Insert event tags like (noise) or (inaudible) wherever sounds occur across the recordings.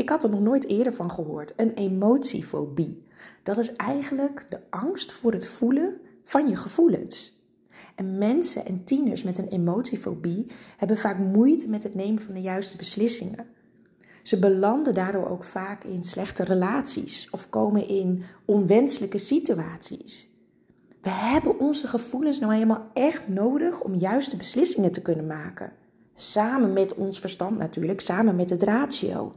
Ik had er nog nooit eerder van gehoord. Een emotiefobie. Dat is eigenlijk de angst voor het voelen van je gevoelens. En mensen en tieners met een emotiefobie hebben vaak moeite met het nemen van de juiste beslissingen. Ze belanden daardoor ook vaak in slechte relaties of komen in onwenselijke situaties. We hebben onze gevoelens nou helemaal echt nodig om juiste beslissingen te kunnen maken. Samen met ons verstand natuurlijk, samen met het ratio.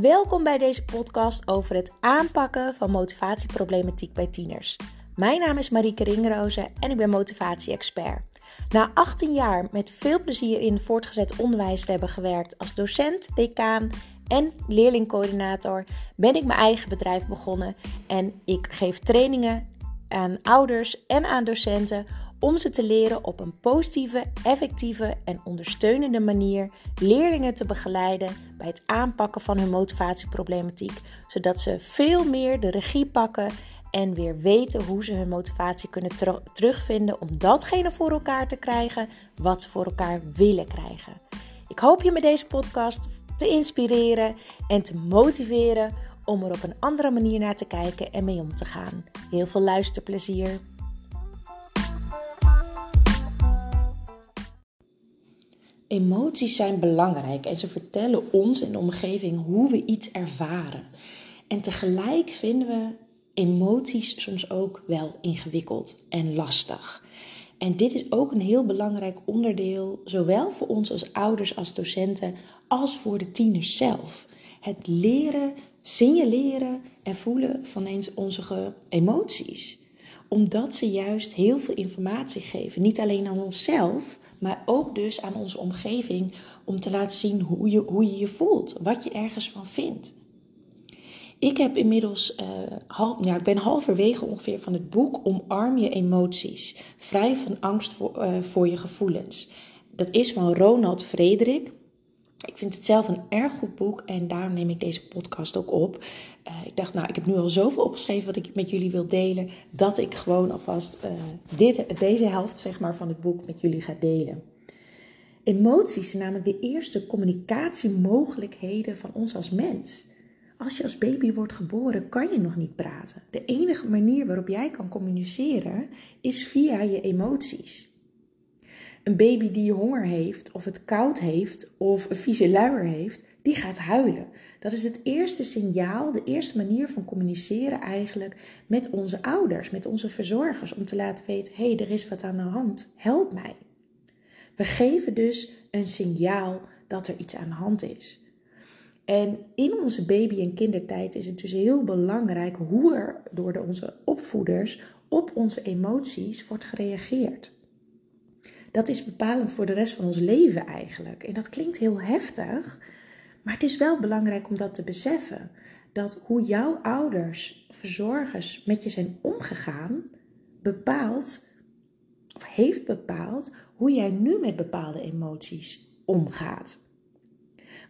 Welkom bij deze podcast over het aanpakken van motivatieproblematiek bij tieners. Mijn naam is Marieke Ringroze en ik ben motivatie-expert. Na 18 jaar met veel plezier in voortgezet onderwijs te hebben gewerkt als docent, decaan en leerlingcoördinator, ben ik mijn eigen bedrijf begonnen en ik geef trainingen aan ouders en aan docenten om ze te leren op een positieve, effectieve en ondersteunende manier leerlingen te begeleiden bij het aanpakken van hun motivatieproblematiek, zodat ze veel meer de regie pakken en weer weten hoe ze hun motivatie kunnen terugvinden om datgene voor elkaar te krijgen wat ze voor elkaar willen krijgen. Ik hoop je met deze podcast te inspireren en te motiveren om er op een andere manier naar te kijken en mee om te gaan. Heel veel luisterplezier. Emoties zijn belangrijk en ze vertellen ons in de omgeving hoe we iets ervaren. En tegelijk vinden we emoties soms ook wel ingewikkeld en lastig. En dit is ook een heel belangrijk onderdeel, zowel voor ons als ouders, als docenten, als voor de tieners zelf. Het leren, signaleren en voelen van eens onze emoties. Omdat ze juist heel veel informatie geven. Niet alleen aan onszelf, maar ook dus aan onze omgeving. Om te laten zien hoe je hoe je, je voelt, wat je ergens van vindt. Ik heb inmiddels, uh, ik ben halverwege ongeveer van het boek Omarm je emoties. Vrij van angst voor, uh, voor je gevoelens. Dat is van Ronald Frederik. Ik vind het zelf een erg goed boek en daarom neem ik deze podcast ook op. Uh, ik dacht, nou, ik heb nu al zoveel opgeschreven wat ik met jullie wil delen, dat ik gewoon alvast dit, deze helft zeg maar, van het boek met jullie ga delen. Emoties zijn namelijk de eerste communicatiemogelijkheden van ons als mens. Als je als baby wordt geboren, kan je nog niet praten. De enige manier waarop jij kan communiceren is via je emoties. Een baby die honger heeft, of het koud heeft, of een vieze luier heeft, die gaat huilen. Dat is het eerste signaal, de eerste manier van communiceren eigenlijk met onze ouders, met onze verzorgers, om te laten weten: hé, hey, er is wat aan de hand, help mij. We geven dus een signaal dat er iets aan de hand is. En in onze baby- en kindertijd is het dus heel belangrijk hoe er door onze opvoeders op onze emoties wordt gereageerd. Dat is bepalend voor de rest van ons leven eigenlijk. En dat klinkt heel heftig, maar het is wel belangrijk om dat te beseffen. Dat hoe jouw ouders, verzorgers met je zijn omgegaan, bepaalt, of heeft bepaald, hoe jij nu met bepaalde emoties omgaat.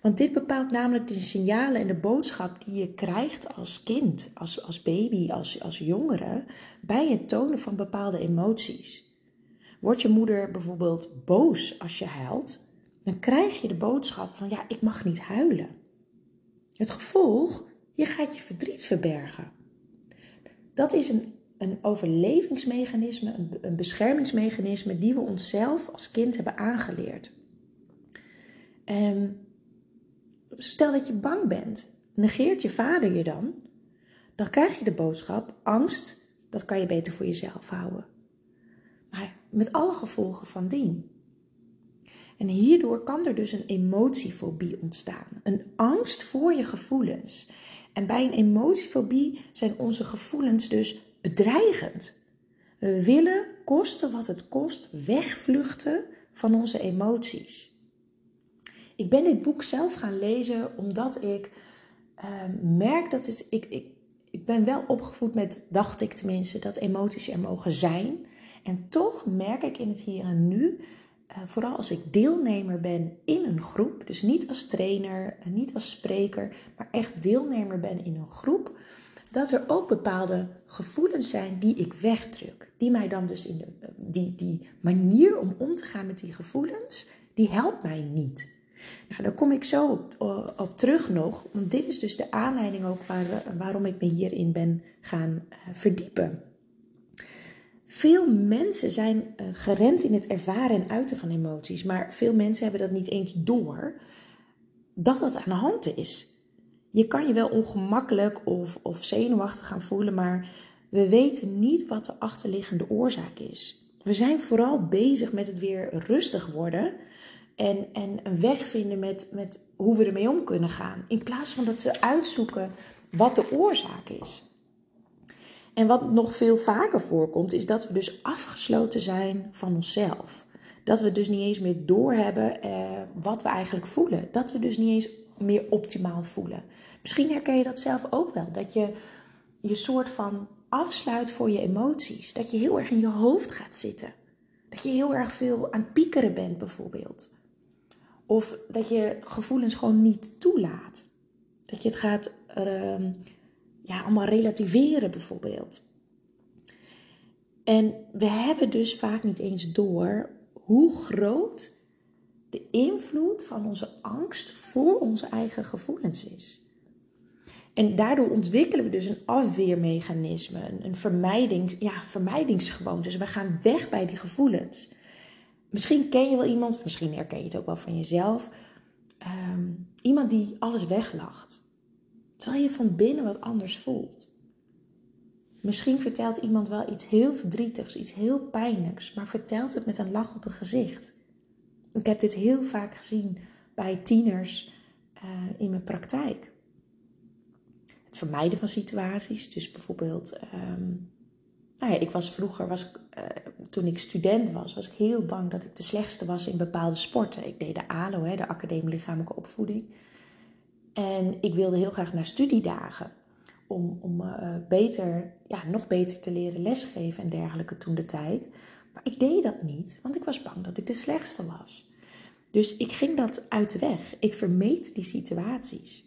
Want dit bepaalt namelijk de signalen en de boodschap die je krijgt als kind, als, als baby, als, als jongere, bij het tonen van bepaalde emoties. Wordt je moeder bijvoorbeeld boos als je huilt, dan krijg je de boodschap van ja, ik mag niet huilen. Het gevolg, je gaat je verdriet verbergen. Dat is een, een overlevingsmechanisme, een, beschermingsmechanisme die we onszelf als kind hebben aangeleerd. En Stel dat je bang bent, negeert je vader je dan? Dan krijg je de boodschap: angst, dat kan je beter voor jezelf houden. Maar met alle gevolgen van dien. En hierdoor kan er dus een emotiefobie ontstaan. Een angst voor je gevoelens. En bij een emotiefobie zijn onze gevoelens dus bedreigend. We willen, koste wat het kost, wegvluchten van onze emoties. Ik ben dit boek zelf gaan lezen omdat ik ehm, merk dat het. Ik, ik, ik ben wel opgevoed met, dacht ik tenminste, dat emoties er mogen zijn. En toch merk ik in het hier en nu, uh, vooral als ik deelnemer ben in een groep, dus niet als trainer, niet als spreker, maar echt deelnemer ben in een groep, dat er ook bepaalde gevoelens zijn die ik wegdruk. Die mij dan dus in de, die, die manier om om te gaan met die gevoelens, die helpt mij niet. Nou, daar kom ik zo op, op, terug nog. Want dit is dus de aanleiding ook waar, waarom ik me hierin ben gaan verdiepen. Veel mensen zijn uh, geremd in het ervaren en uiten van emoties. Maar veel mensen hebben dat niet eens door dat dat aan de hand is. Je kan je wel ongemakkelijk of, of zenuwachtig gaan voelen, maar we weten niet wat de achterliggende oorzaak is. We zijn vooral bezig met het weer rustig worden en, en een weg vinden met, met hoe we ermee om kunnen gaan. In plaats van dat ze uitzoeken wat de oorzaak is. En wat nog veel vaker voorkomt, is dat we dus afgesloten zijn van onszelf. Dat we dus niet eens meer doorhebben eh, wat we eigenlijk voelen. Dat we dus niet eens meer optimaal voelen. Misschien herken je dat zelf ook wel. Dat je je soort van afsluit voor je emoties. Dat je heel erg in je hoofd gaat zitten. Dat je heel erg veel aan het piekeren bent bijvoorbeeld. Of dat je gevoelens gewoon niet toelaat. Dat je het gaat uh, ja, allemaal relativeren bijvoorbeeld. En we hebben dus vaak niet eens door hoe groot de invloed van onze angst voor onze eigen gevoelens is. En daardoor ontwikkelen we dus een afweermechanisme, een vermijdings, ja, vermijdingsgewoonte. Dus we gaan weg bij die gevoelens. Misschien ken je wel iemand, misschien herken je het ook wel van jezelf. Ehm, iemand die alles weglacht. Terwijl je van binnen wat anders voelt. Misschien vertelt iemand wel iets heel verdrietigs, iets heel pijnlijks, maar vertelt het met een lach op het gezicht. Ik heb dit heel vaak gezien bij tieners uh, in mijn praktijk. Het vermijden van situaties, dus bijvoorbeeld um, nou ja, ik was vroeger, was, uh, toen ik student was, was ik heel bang dat ik de slechtste was in bepaalde sporten. Ik deed de ALO, hè, de Academie Lichamelijke Opvoeding. En ik wilde heel graag naar studiedagen. Om, om uh, beter, ja, nog beter te leren lesgeven en dergelijke toen de tijd. Maar ik deed dat niet, want ik was bang dat ik de slechtste was. Dus ik ging dat uit de weg. Ik vermeed die situaties.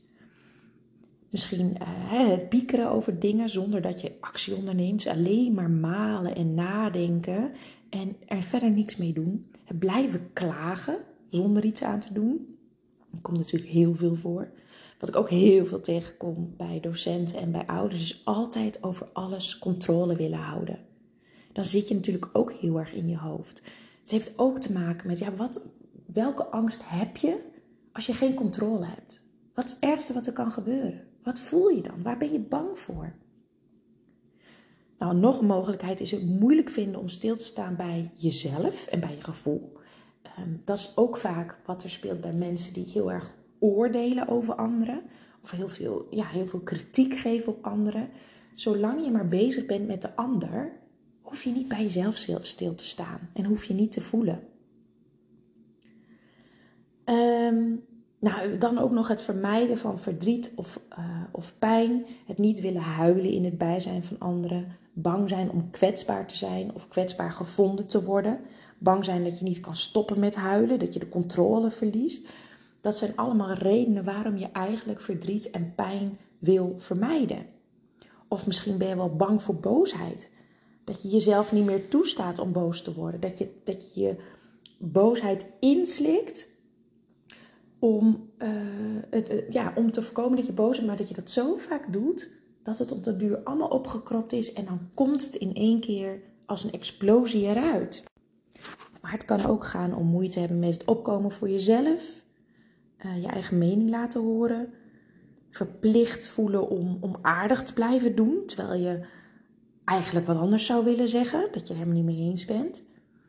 Misschien uh, het piekeren over dingen zonder dat je actie onderneemt. alleen maar malen en nadenken en er verder niks mee doen. Het blijven klagen zonder iets aan te doen. Dat komt natuurlijk heel veel voor. Wat ik ook heel veel tegenkom bij docenten en bij ouders is altijd over alles controle willen houden. Dan zit je natuurlijk ook heel erg in je hoofd. Het heeft ook te maken met ja, wat, welke angst heb je als je geen controle hebt? Wat is het ergste wat er kan gebeuren? Wat voel je dan? Waar ben je bang voor? Nou, nog een mogelijkheid is het moeilijk vinden om stil te staan bij jezelf en bij je gevoel. Ehm, dat is ook vaak wat er speelt bij mensen die heel erg oordelen over anderen. Of heel veel, ja, heel veel kritiek geven op anderen. Zolang je maar bezig bent met de ander, hoef je niet bij jezelf stil te staan en hoef je niet te voelen. Um, nou, dan ook nog het vermijden van verdriet of, uh, of pijn. Het niet willen huilen in het bijzijn van anderen. Bang zijn om kwetsbaar te zijn of kwetsbaar gevonden te worden. Bang zijn dat je niet kan stoppen met huilen, dat je de controle verliest. Dat zijn allemaal redenen waarom je eigenlijk verdriet en pijn wil vermijden. Of misschien ben je wel bang voor boosheid. Dat je jezelf niet meer toestaat om boos te worden. Dat je dat je, boosheid inslikt om, uh, het, uh, ja, om te voorkomen dat je boos bent, maar dat je dat zo vaak doet dat het op de duur allemaal opgekropt is en dan komt het in één keer als een explosie eruit. Maar het kan ook gaan om moeite hebben met het opkomen voor jezelf, uh, je eigen mening laten horen, verplicht voelen om, om aardig te blijven doen, terwijl je eigenlijk wat anders zou willen zeggen, dat je er helemaal niet mee eens bent.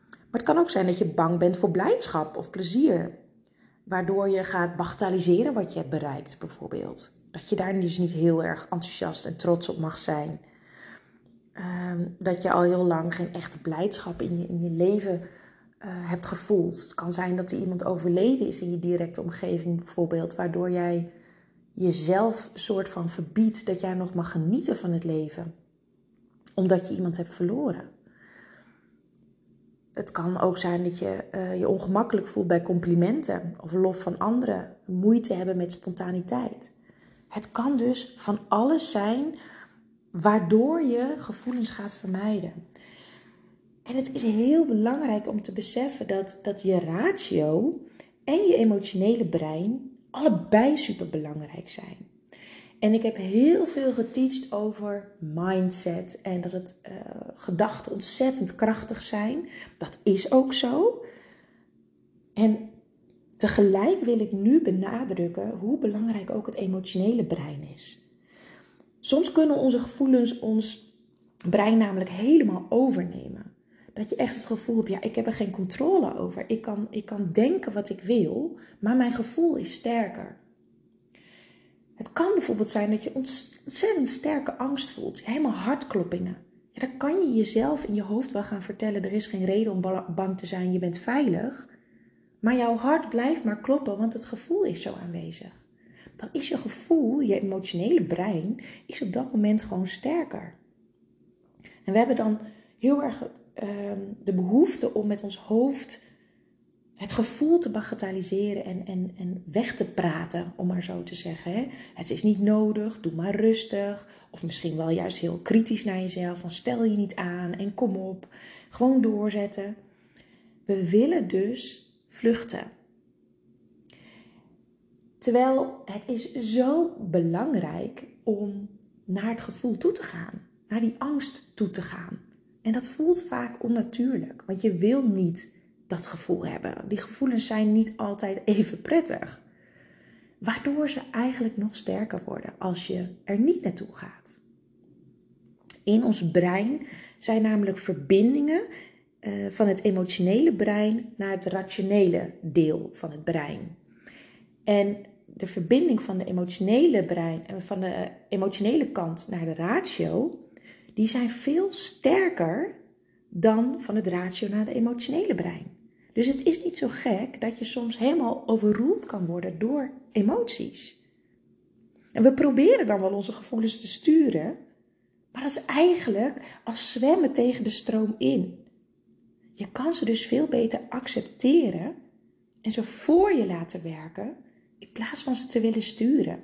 Maar het kan ook zijn dat je bang bent voor blijdschap of plezier waardoor je gaat bagatelliseren wat je hebt bereikt, bijvoorbeeld. Dat je daar dus niet heel erg enthousiast en trots op mag zijn. Ehm, dat je al heel lang geen echte blijdschap in je, in je leven uh, hebt gevoeld. Het kan zijn dat er iemand overleden is in je directe omgeving, bijvoorbeeld, waardoor jij jezelf soort van verbiedt dat jij nog mag genieten van het leven, omdat je iemand hebt verloren het kan ook zijn dat je uh, je ongemakkelijk voelt bij complimenten of lof van anderen, moeite hebben met spontaniteit. Het kan dus van alles zijn waardoor je gevoelens gaat vermijden. En het is heel belangrijk om te beseffen dat, dat je ratio en je emotionele brein allebei super belangrijk zijn. En ik heb heel veel geteacht over mindset en dat het uh, gedachten ontzettend krachtig zijn. Dat is ook zo. En tegelijk wil ik nu benadrukken hoe belangrijk ook het emotionele brein is. Soms kunnen onze gevoelens ons brein namelijk helemaal overnemen. Dat je echt het gevoel hebt, ja, ik heb er geen controle over. Ik kan, ik kan denken wat ik wil, maar mijn gevoel is sterker. Het kan bijvoorbeeld zijn dat je ontzettend sterke angst voelt, helemaal hartkloppingen. Ja, dan kan je jezelf in je hoofd wel gaan vertellen: er is geen reden om bang te zijn, je bent veilig. Maar jouw hart blijft maar kloppen, want het gevoel is zo aanwezig. Dan is je gevoel, je emotionele brein, is op dat moment gewoon sterker. En we hebben dan heel erg uh, de behoefte om met ons hoofd het gevoel te bagatelliseren en, en, en weg te praten, om maar zo te zeggen. Hè? Het is niet nodig, doe maar rustig. Of misschien wel juist heel kritisch naar jezelf, van stel je niet aan en kom op. Gewoon doorzetten. We willen dus vluchten. Terwijl het is zo belangrijk om naar het gevoel toe te gaan, naar die angst toe te gaan. En dat voelt vaak onnatuurlijk, want je wil niet dat gevoel hebben. Die gevoelens zijn niet altijd even prettig. Waardoor ze eigenlijk nog sterker worden als je er niet naartoe gaat. In ons brein zijn namelijk verbindingen uh, van het emotionele brein naar het rationele deel van het brein. En de verbinding van de emotionele brein en van de emotionele kant naar de ratio, die zijn veel sterker dan van het ratio naar de emotionele brein. Dus het is niet zo gek dat je soms helemaal overroeld kan worden door emoties. En we proberen dan wel onze gevoelens te sturen, maar dat is eigenlijk als zwemmen tegen de stroom in. Je kan ze dus veel beter accepteren en zo voor je laten werken in plaats van ze te willen sturen.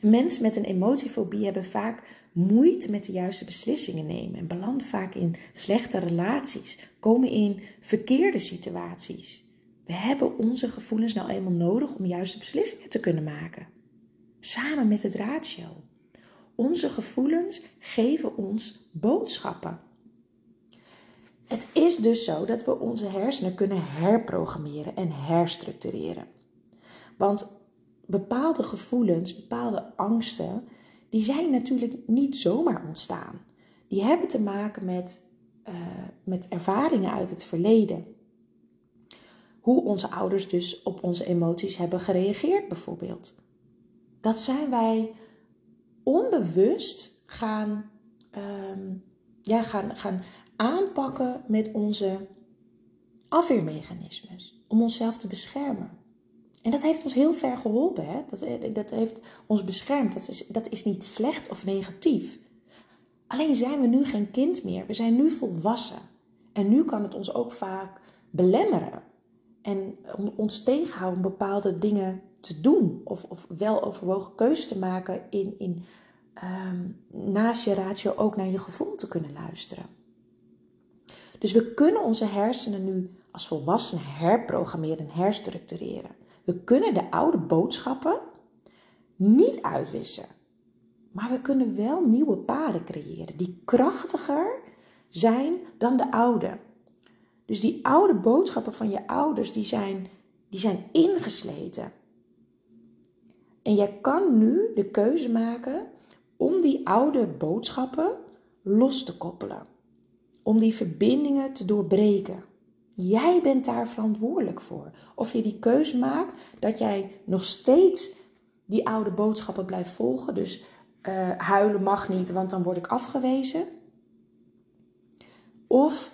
Mensen met een emotiefobie hebben vaak moeite met de juiste beslissingen nemen en belanden vaak in slechte relaties, komen in verkeerde situaties. We hebben onze gevoelens nou eenmaal nodig om juiste beslissingen te kunnen maken. Samen met het ratio. Onze gevoelens geven ons boodschappen. Het is dus zo dat we onze hersenen kunnen herprogrammeren en herstructureren. Want bepaalde gevoelens, bepaalde angsten, die zijn natuurlijk niet zomaar ontstaan. Die hebben te maken met, uh, met ervaringen uit het verleden. Hoe onze ouders dus op onze emoties hebben gereageerd, bijvoorbeeld. Dat zijn wij onbewust gaan, um, ja, gaan, gaan aanpakken met onze afweermechanismes om onszelf te beschermen. En dat heeft ons heel ver geholpen. Hè? Dat, eh, dat heeft ons beschermd. Dat is, dat is niet slecht of negatief. Alleen zijn we nu geen kind meer. We zijn nu volwassen. En nu kan het ons ook vaak belemmeren. En ons tegenhouden om bepaalde dingen te doen. Of, of wel overwogen keuzes te maken in, in um, naast je ratio ook naar je gevoel te kunnen luisteren. Dus we kunnen onze hersenen nu als volwassenen herprogrammeren en herstructureren. We kunnen de oude boodschappen niet uitwissen. Maar we kunnen wel nieuwe paden creëren die krachtiger zijn dan de oude. Dus die oude boodschappen van je ouders, die zijn, die zijn ingesleten. En jij kan nu de keuze maken om die oude boodschappen los te koppelen om die verbindingen te doorbreken. Jij bent daar verantwoordelijk voor. Of je die keuze maakt dat jij nog steeds die oude boodschappen blijft volgen. Dus uh, huilen mag niet, want dan word ik afgewezen. Of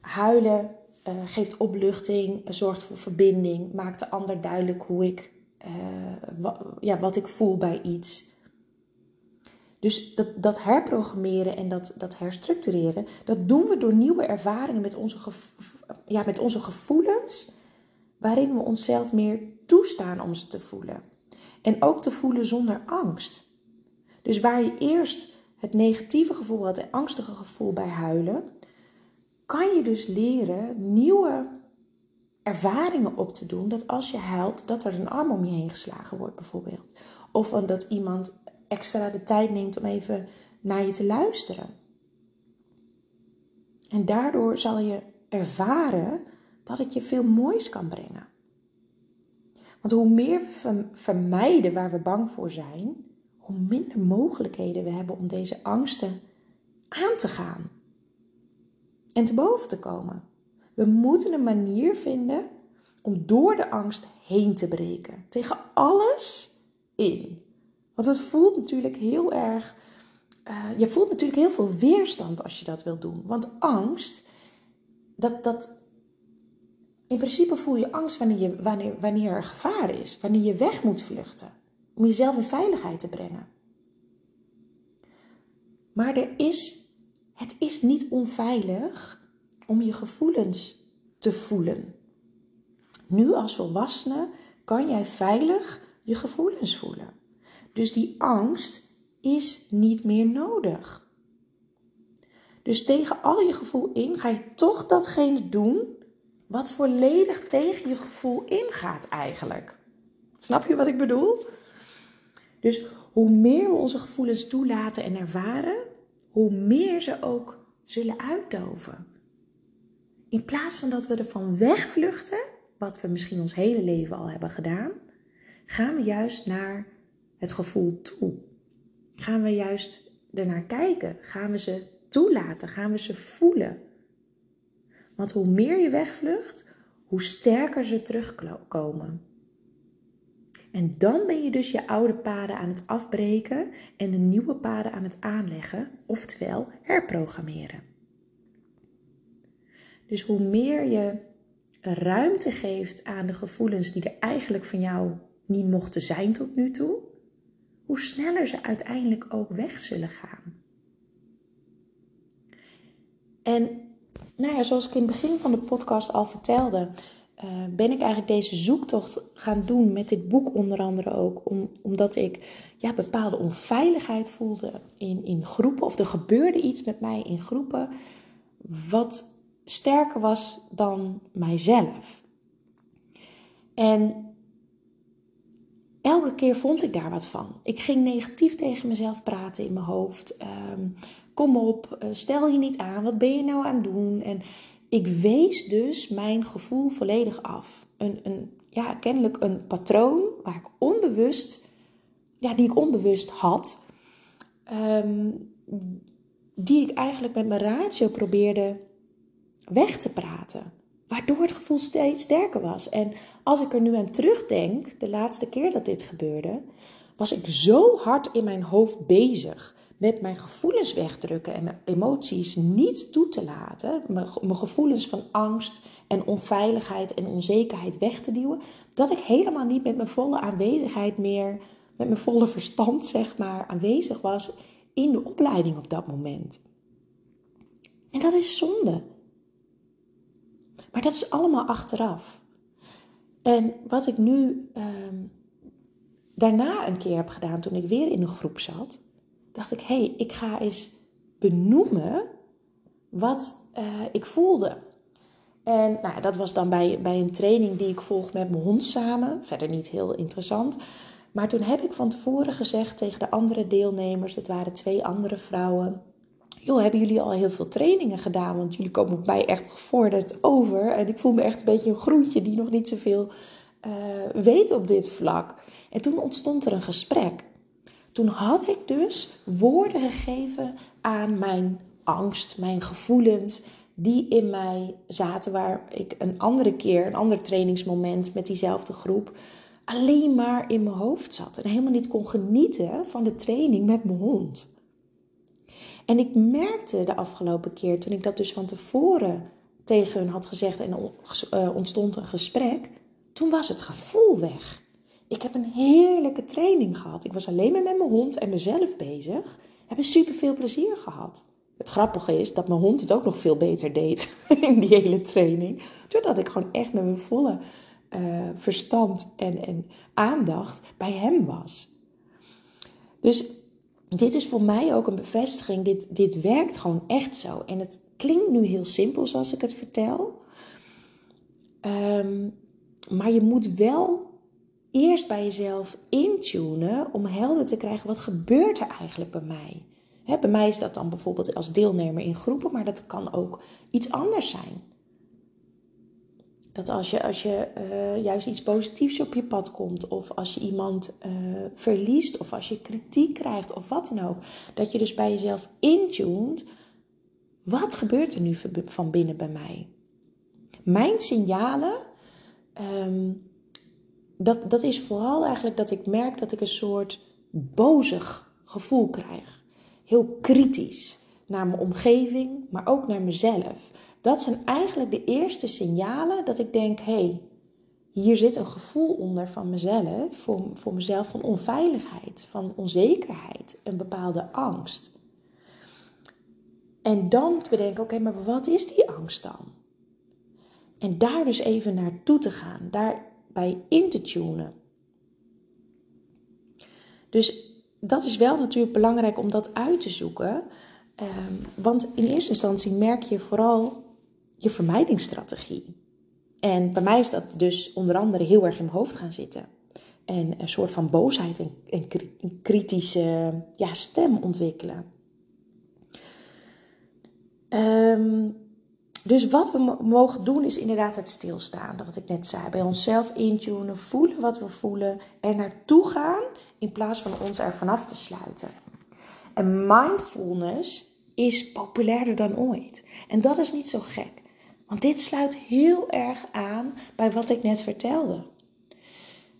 huilen uh, geeft opluchting, zorgt voor verbinding, maakt de ander duidelijk hoe ik, uh, ja, wat ik voel bij iets. Dus dat, dat herprogrammeren en dat, dat herstructureren, dat doen we door nieuwe ervaringen met onze, ja, met onze gevoelens, waarin we onszelf meer toestaan om ze te voelen. En ook te voelen zonder angst. Dus waar je eerst het negatieve gevoel, het angstige gevoel bij huilen, kan je dus leren nieuwe ervaringen op te doen. Dat als je huilt, dat er een arm om je heen geslagen wordt, bijvoorbeeld. Of dat iemand extra de tijd neemt om even naar je te luisteren. En daardoor zal je ervaren dat het je veel moois kan brengen. Want hoe meer we vermijden waar we bang voor zijn, hoe minder mogelijkheden we hebben om deze angsten aan te gaan en te boven te komen. We moeten een manier vinden om door de angst heen te breken. Tegen alles in. Want het voelt natuurlijk heel erg. Uh, je voelt natuurlijk heel veel weerstand als je dat wil doen. Want angst, dat, dat, in principe voel je angst wanneer, je, wanneer, wanneer er gevaar is. Wanneer je weg moet vluchten. Om jezelf in veiligheid te brengen. Maar er is, het is niet onveilig om je gevoelens te voelen. Nu als volwassene kan jij veilig je gevoelens voelen. Dus die angst is niet meer nodig. Dus tegen al je gevoel in ga je toch datgene doen wat volledig tegen je gevoel ingaat eigenlijk. Snap je wat ik bedoel? Dus hoe meer we onze gevoelens toelaten en ervaren, hoe meer ze ook zullen uitdoven. In plaats van dat we ervan wegvluchten, wat we misschien ons hele leven al hebben gedaan, gaan we juist naar het gevoel toe. Gaan we juist ernaar kijken, gaan we ze toelaten, gaan we ze voelen. Want hoe meer je wegvlucht, hoe sterker ze terugkomen. En dan ben je dus je oude paden aan het afbreken en de nieuwe paden aan het aanleggen, oftewel herprogrammeren. Dus hoe meer je ruimte geeft aan de gevoelens die er eigenlijk van jou niet mochten zijn tot nu toe, hoe sneller ze uiteindelijk ook weg zullen gaan. En nou ja, zoals ik in het begin van de podcast al vertelde, uh, ben ik eigenlijk deze zoektocht gaan doen met dit boek onder andere ook, om, omdat ik ja, bepaalde onveiligheid voelde in, in groepen, of er gebeurde iets met mij in groepen, wat sterker was dan mijzelf. En elke keer vond ik daar wat van. Ik ging negatief tegen mezelf praten in mijn hoofd. Ehm, kom op, eh, stel je niet aan, wat ben je nou aan het doen? En ik wees dus mijn gevoel volledig af. Een, een, ja, kennelijk een patroon waar ik onbewust, ja, die ik onbewust had, ehm, die ik eigenlijk met mijn ratio probeerde weg te praten. Waardoor het gevoel steeds sterker was. En als ik er nu aan terugdenk, de laatste keer dat dit gebeurde, was ik zo hard in mijn hoofd bezig met mijn gevoelens wegdrukken en mijn emoties niet toe te laten, mijn, gevoelens van angst en onveiligheid en onzekerheid weg te duwen, dat ik helemaal niet met mijn volle aanwezigheid meer, met mijn volle verstand zeg maar, aanwezig was in de opleiding op dat moment. En dat is zonde. Maar dat is allemaal achteraf. En wat ik nu ehm, daarna een keer heb gedaan, toen ik weer in een groep zat, dacht ik: hé, hey, ik ga eens benoemen wat uh, ik voelde. En nou, dat was dan bij, bij een training die ik volg met mijn hond samen. Verder niet heel interessant. Maar toen heb ik van tevoren gezegd tegen de andere deelnemers, het waren twee andere vrouwen joh, hebben jullie al heel veel trainingen gedaan? Want jullie komen bij mij echt gevorderd over. En ik voel me echt een beetje een groentje die nog niet zoveel uh, weet op dit vlak. En toen ontstond er een gesprek. Toen had ik dus woorden gegeven aan mijn angst, mijn gevoelens, die in mij zaten, waar ik een andere keer, een ander trainingsmoment met diezelfde groep, alleen maar in mijn hoofd zat en helemaal niet kon genieten van de training met mijn hond. En ik merkte de afgelopen keer, toen ik dat dus van tevoren tegen hun had gezegd en uh, ontstond een gesprek, toen was het gevoel weg. Ik heb een heerlijke training gehad. Ik was alleen maar met mijn hond en mezelf bezig. Heb een super veel plezier gehad. Het grappige is dat mijn hond het ook nog veel beter deed (laughs) in die hele training. Doordat ik gewoon echt met mijn volle uh, verstand en, en aandacht bij hem was. Dus dit is voor mij ook een bevestiging. Dit, dit werkt gewoon echt zo. En het klinkt nu heel simpel zoals ik het vertel. Um, maar je moet wel eerst bij jezelf intunen om helder te krijgen wat gebeurt er eigenlijk bij mij. Bij mij is dat dan bijvoorbeeld als deelnemer in groepen, maar dat kan ook iets anders zijn. Dat als je, als je uh, juist iets positiefs op je pad komt, of als je iemand uh, verliest, of als je kritiek krijgt, of wat dan ook, dat je dus bij jezelf intunt, wat gebeurt er nu van binnen bij mij? Mijn signalen, um, dat, dat is vooral eigenlijk dat ik merk dat ik een soort bozig gevoel krijg. Heel kritisch naar mijn omgeving, maar ook naar mezelf. Dat zijn eigenlijk de eerste signalen dat ik denk: hé, hey, hier zit een gevoel onder van mezelf, voor, voor mezelf van onveiligheid, van onzekerheid, een bepaalde angst. En dan te bedenken: oké, maar wat is die angst dan? En daar dus even naartoe te gaan, daarbij in te tunen. Dus dat is wel natuurlijk belangrijk om dat uit te zoeken. Ehm, want in eerste instantie merk je vooral je vermijdingsstrategie. En bij mij is dat dus onder andere heel erg in mijn hoofd gaan zitten. En een soort van boosheid en, kritische ja, stem ontwikkelen. Um, dus wat we mogen doen is inderdaad het stilstaan. Wat ik net zei. Bij onszelf intunen, voelen wat we voelen. En naartoe gaan in plaats van ons er vanaf te sluiten. En mindfulness is populairder dan ooit. En dat is niet zo gek. Want dit sluit heel erg aan bij wat ik net vertelde.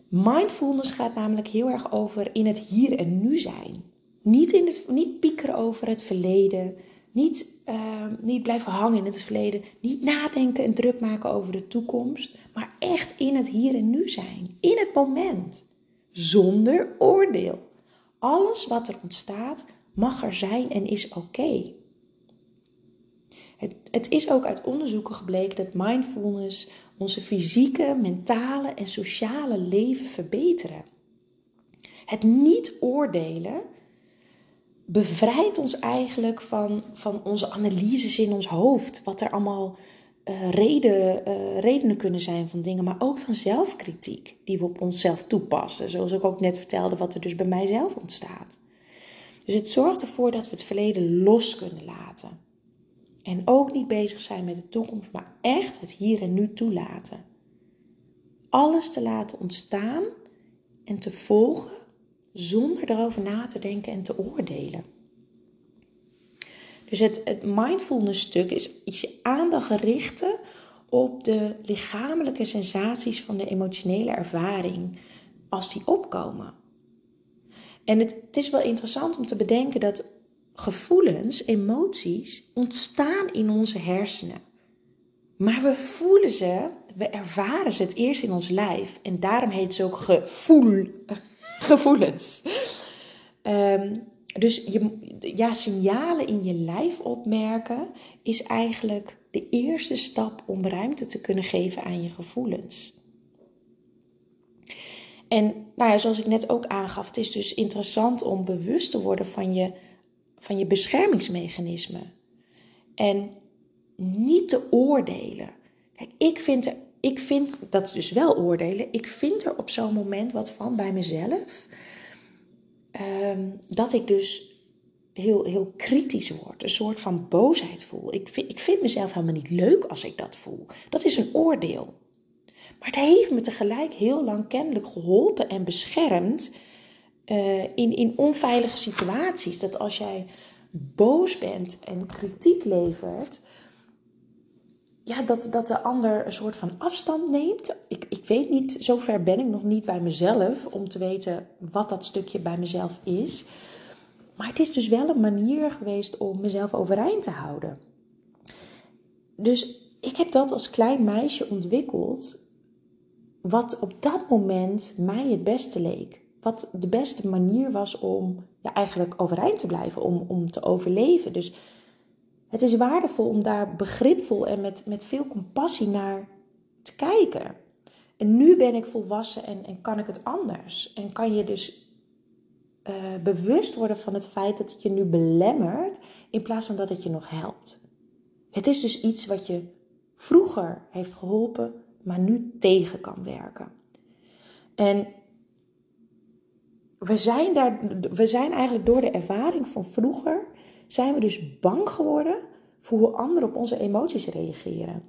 Mindfulness gaat namelijk heel erg over in het hier en nu zijn. Niet, in het, niet piekeren over het verleden, niet, uh, niet blijven hangen in het verleden. Niet nadenken en druk maken over de toekomst. Maar echt in het hier en nu zijn. In het moment. Zonder oordeel. Alles wat er ontstaat mag er zijn en is oké. Het, het is ook uit onderzoeken gebleken dat mindfulness onze fysieke, mentale en sociale leven verbeteren. Het niet oordelen bevrijdt ons eigenlijk van, van onze analyses in ons hoofd. Wat er allemaal uh, reden, uh, redenen kunnen zijn van dingen, maar ook van zelfkritiek die we op onszelf toepassen. Zoals ik ook net vertelde, wat er dus bij mijzelf ontstaat. Dus het zorgt ervoor dat we het verleden los kunnen laten. En ook niet bezig zijn met de toekomst, maar echt het hier en nu toelaten. Alles te laten ontstaan en te volgen zonder erover na te denken en te oordelen. Dus het, het mindfulness stuk is, je aandacht richten op de lichamelijke sensaties van de emotionele ervaring als die opkomen. En het, is wel interessant om te bedenken dat gevoelens, emoties, ontstaan in onze hersenen. Maar we voelen ze, we ervaren ze het eerst in ons lijf. En daarom heet ze ook gevoel, (laughs) gevoelens. Ehm, dus je, ja, signalen in je lijf opmerken is eigenlijk de eerste stap om ruimte te kunnen geven aan je gevoelens. En nou ja, zoals ik net ook aangaf, het is dus interessant om bewust te worden van je, van je beschermingsmechanisme. En niet te oordelen. Kijk, ik vind, er, ik vind, dat is dus wel oordelen, ik vind er op zo'n moment wat van bij mezelf. Ehm, dat ik dus heel, heel kritisch word, een soort van boosheid voel. Ik vind, ik vind mezelf helemaal niet leuk als ik dat voel. Dat is een oordeel. Maar het heeft me tegelijk heel lang kennelijk geholpen en beschermd uh, in, in onveilige situaties. Dat als jij boos bent en kritiek levert, ja, dat, dat de ander een soort van afstand neemt. Ik, ik weet niet, zover ben ik nog niet bij mezelf om te weten wat dat stukje bij mezelf is. Maar het is dus wel een manier geweest om mezelf overeind te houden. Dus ik heb dat als klein meisje ontwikkeld, wat op dat moment mij het beste leek. Wat de beste manier was om ja, eigenlijk overeind te blijven, om, om te overleven. Dus het is waardevol om daar begripvol en met, met veel compassie naar te kijken. En nu ben ik volwassen en, en kan ik het anders. En kan je dus eh, bewust worden van het feit dat het je nu belemmert in plaats van dat het je nog helpt. Het is dus iets wat je vroeger heeft geholpen, maar nu tegen kan werken. En we zijn, daar, we zijn eigenlijk door de ervaring van vroeger, zijn we dus bang geworden voor hoe anderen op onze emoties reageren.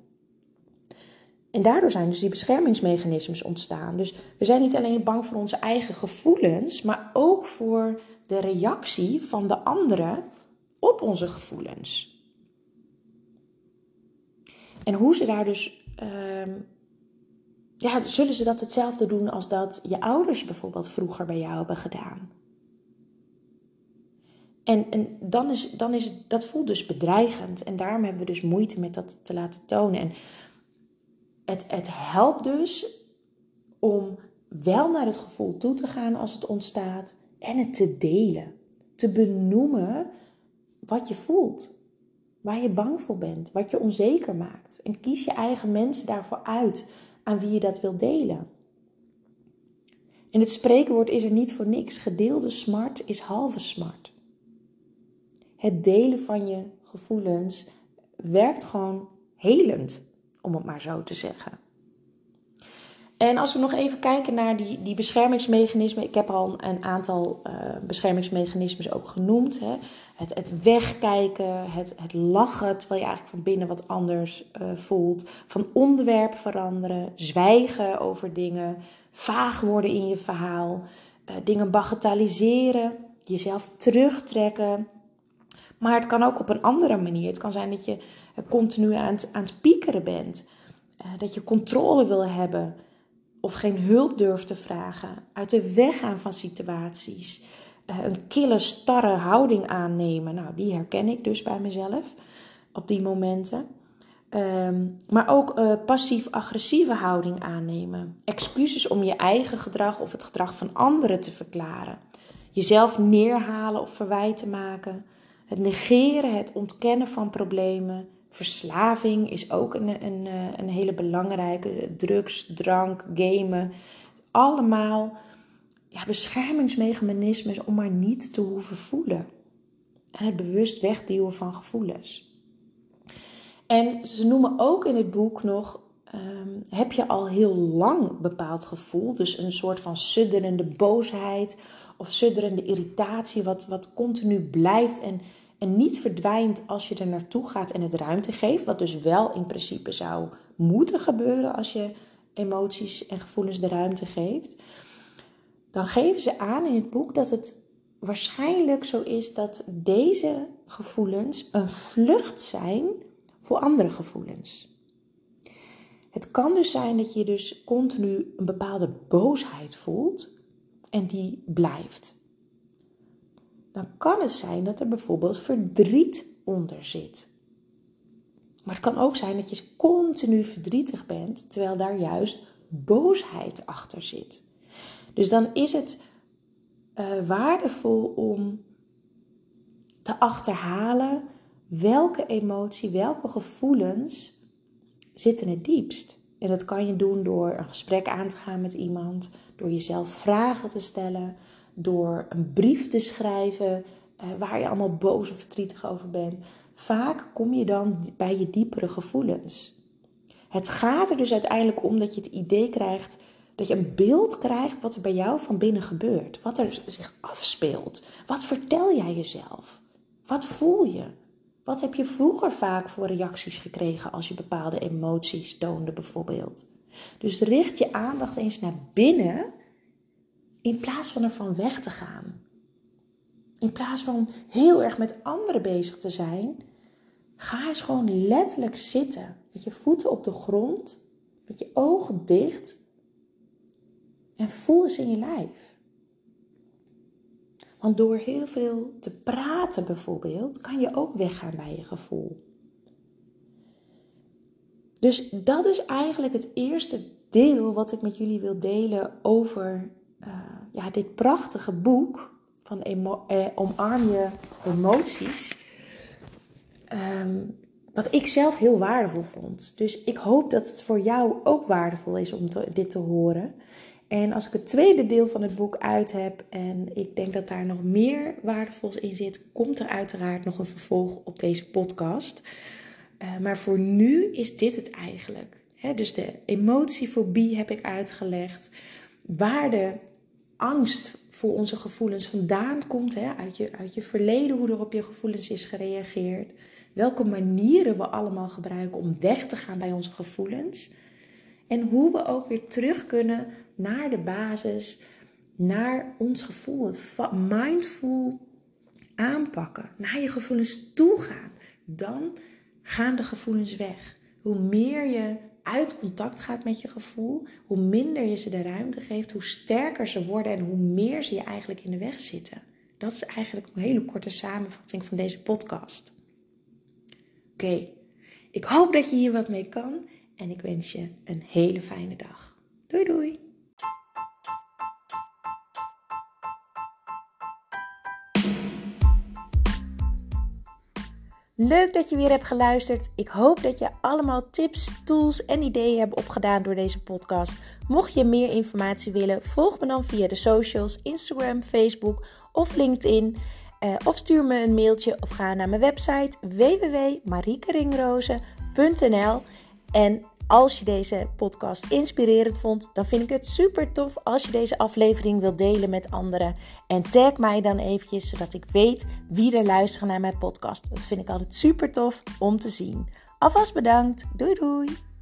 En daardoor zijn dus die beschermingsmechanismes ontstaan. Dus we zijn niet alleen bang voor onze eigen gevoelens, maar ook voor de reactie van de anderen op onze gevoelens. En hoe ze daar dus. Uh, ja, zullen ze dat hetzelfde doen als dat je ouders bijvoorbeeld vroeger bij jou hebben gedaan? En, en dan is, dan is dat voelt dus bedreigend. En daarom hebben we dus moeite met dat te laten tonen. En het, het helpt dus om wel naar het gevoel toe te gaan als het ontstaat en het te delen. Te benoemen wat je voelt, waar je bang voor bent, wat je onzeker maakt. En kies je eigen mensen daarvoor uit aan wie je dat wilt delen. In het spreekwoord is er niet voor niks. Gedeelde smart is halve smart. Het delen van je gevoelens werkt gewoon helend om het maar zo te zeggen. En als we nog even kijken naar die, die beschermingsmechanismen. Ik heb al een aantal uh, beschermingsmechanismes ook genoemd. Hè. Het, het wegkijken, het, het lachen terwijl je eigenlijk van binnen wat anders uh, voelt. Van onderwerp veranderen, zwijgen over dingen, vaag worden in je verhaal. Uh, dingen bagatelliseren, jezelf terugtrekken. Maar het kan ook op een andere manier. Het kan zijn dat je continu aan het, aan het piekeren bent. Dat je controle wil hebben of geen hulp durft te vragen. Uit de weg gaan van situaties. Uh, een kille, starre houding aannemen. Nou, die herken ik dus bij mezelf op die momenten. Um, maar ook uh, passief-agressieve houding aannemen. Excuses om je eigen gedrag of het gedrag van anderen te verklaren. Jezelf neerhalen of verwijten maken. Het negeren, het ontkennen van problemen. Verslaving is ook een, een, eh, een hele belangrijke. Drugs, drank, gamen. Allemaal ja, beschermingsmechanismes om maar niet te hoeven voelen. En het bewust wegduwen van gevoelens. En ze noemen ook in het boek nog: um, heb je al heel lang bepaald gevoel? Dus een soort van sudderende boosheid of sudderende irritatie, wat, wat continu blijft en en niet verdwijnt als je er naartoe gaat en het ruimte geeft, wat dus wel in principe zou moeten gebeuren als je emoties en gevoelens de ruimte geeft, dan geven ze aan in het boek dat het waarschijnlijk zo is dat deze gevoelens een vlucht zijn voor andere gevoelens. Het kan dus zijn dat je dus continu een bepaalde boosheid voelt en die blijft dan kan het zijn dat er bijvoorbeeld verdriet onder zit. Maar het kan ook zijn dat je continu verdrietig bent, terwijl daar juist boosheid achter zit. Dus dan is het uh, waardevol om te achterhalen welke emotie, welke gevoelens zitten het diepst. En dat kan je doen door een gesprek aan te gaan met iemand, door jezelf vragen te stellen, door een brief te schrijven uh, waar je allemaal boos of verdrietig over bent. Vaak kom je dan bij je diepere gevoelens. Het gaat er dus uiteindelijk om dat je het idee krijgt, dat je een beeld krijgt wat er bij jou van binnen gebeurt. Wat er zich afspeelt. Wat vertel jij jezelf? Wat voel je? Wat heb je vroeger vaak voor reacties gekregen als je bepaalde emoties toonde, bijvoorbeeld? Dus richt je aandacht eens naar binnen in plaats van ervan weg te gaan. In plaats van heel erg met anderen bezig te zijn, ga eens gewoon letterlijk zitten. Met je voeten op de grond, met je ogen dicht. En voel eens in je lijf. Want door heel veel te praten bijvoorbeeld, kan je ook weggaan bij je gevoel. Dus dat is eigenlijk het eerste deel wat ik met jullie wil delen over uh, ja, dit prachtige boek van eh, Omarm je emoties. Um, wat ik zelf heel waardevol vond. Dus ik hoop dat het voor jou ook waardevol is om dit te horen. En als ik het tweede deel van het boek uit heb en ik denk dat daar nog meer waardevols in zit, komt er uiteraard nog een vervolg op deze podcast. Uh, maar voor nu is dit het eigenlijk. dus de emotiefobie heb ik uitgelegd. Waar de angst voor onze gevoelens vandaan komt, uit, je, uit je verleden, hoe er op je gevoelens is gereageerd. Welke manieren we allemaal gebruiken om weg te gaan bij onze gevoelens. En hoe we ook weer terug kunnen naar de basis, naar ons gevoel. Het mindful aanpakken, naar je gevoelens toe gaan. Dan gaan de gevoelens weg. Hoe meer je uit contact gaat met je gevoel, hoe minder je ze de ruimte geeft, hoe sterker ze worden en hoe meer ze je eigenlijk in de weg zitten. Dat is eigenlijk een hele korte samenvatting van deze podcast. Oké, ik hoop dat je hier wat mee kan en ik wens je een hele fijne dag. Doei doei! Leuk dat je weer hebt geluisterd. Ik hoop dat je allemaal tips, tools en ideeën hebt opgedaan door deze podcast. Mocht je meer informatie willen, volg me dan via de socials, Instagram, Facebook of LinkedIn. Uh, of stuur me een mailtje of ga naar mijn website www.mariekeringrozen.nl. En als je deze podcast inspirerend vond, dan vind ik het super tof als je deze aflevering wilt delen met anderen. En tag mij dan eventjes, zodat ik weet wie er luisteren naar mijn podcast. Dat vind ik altijd super tof om te zien. Alvast bedankt. Doei doei.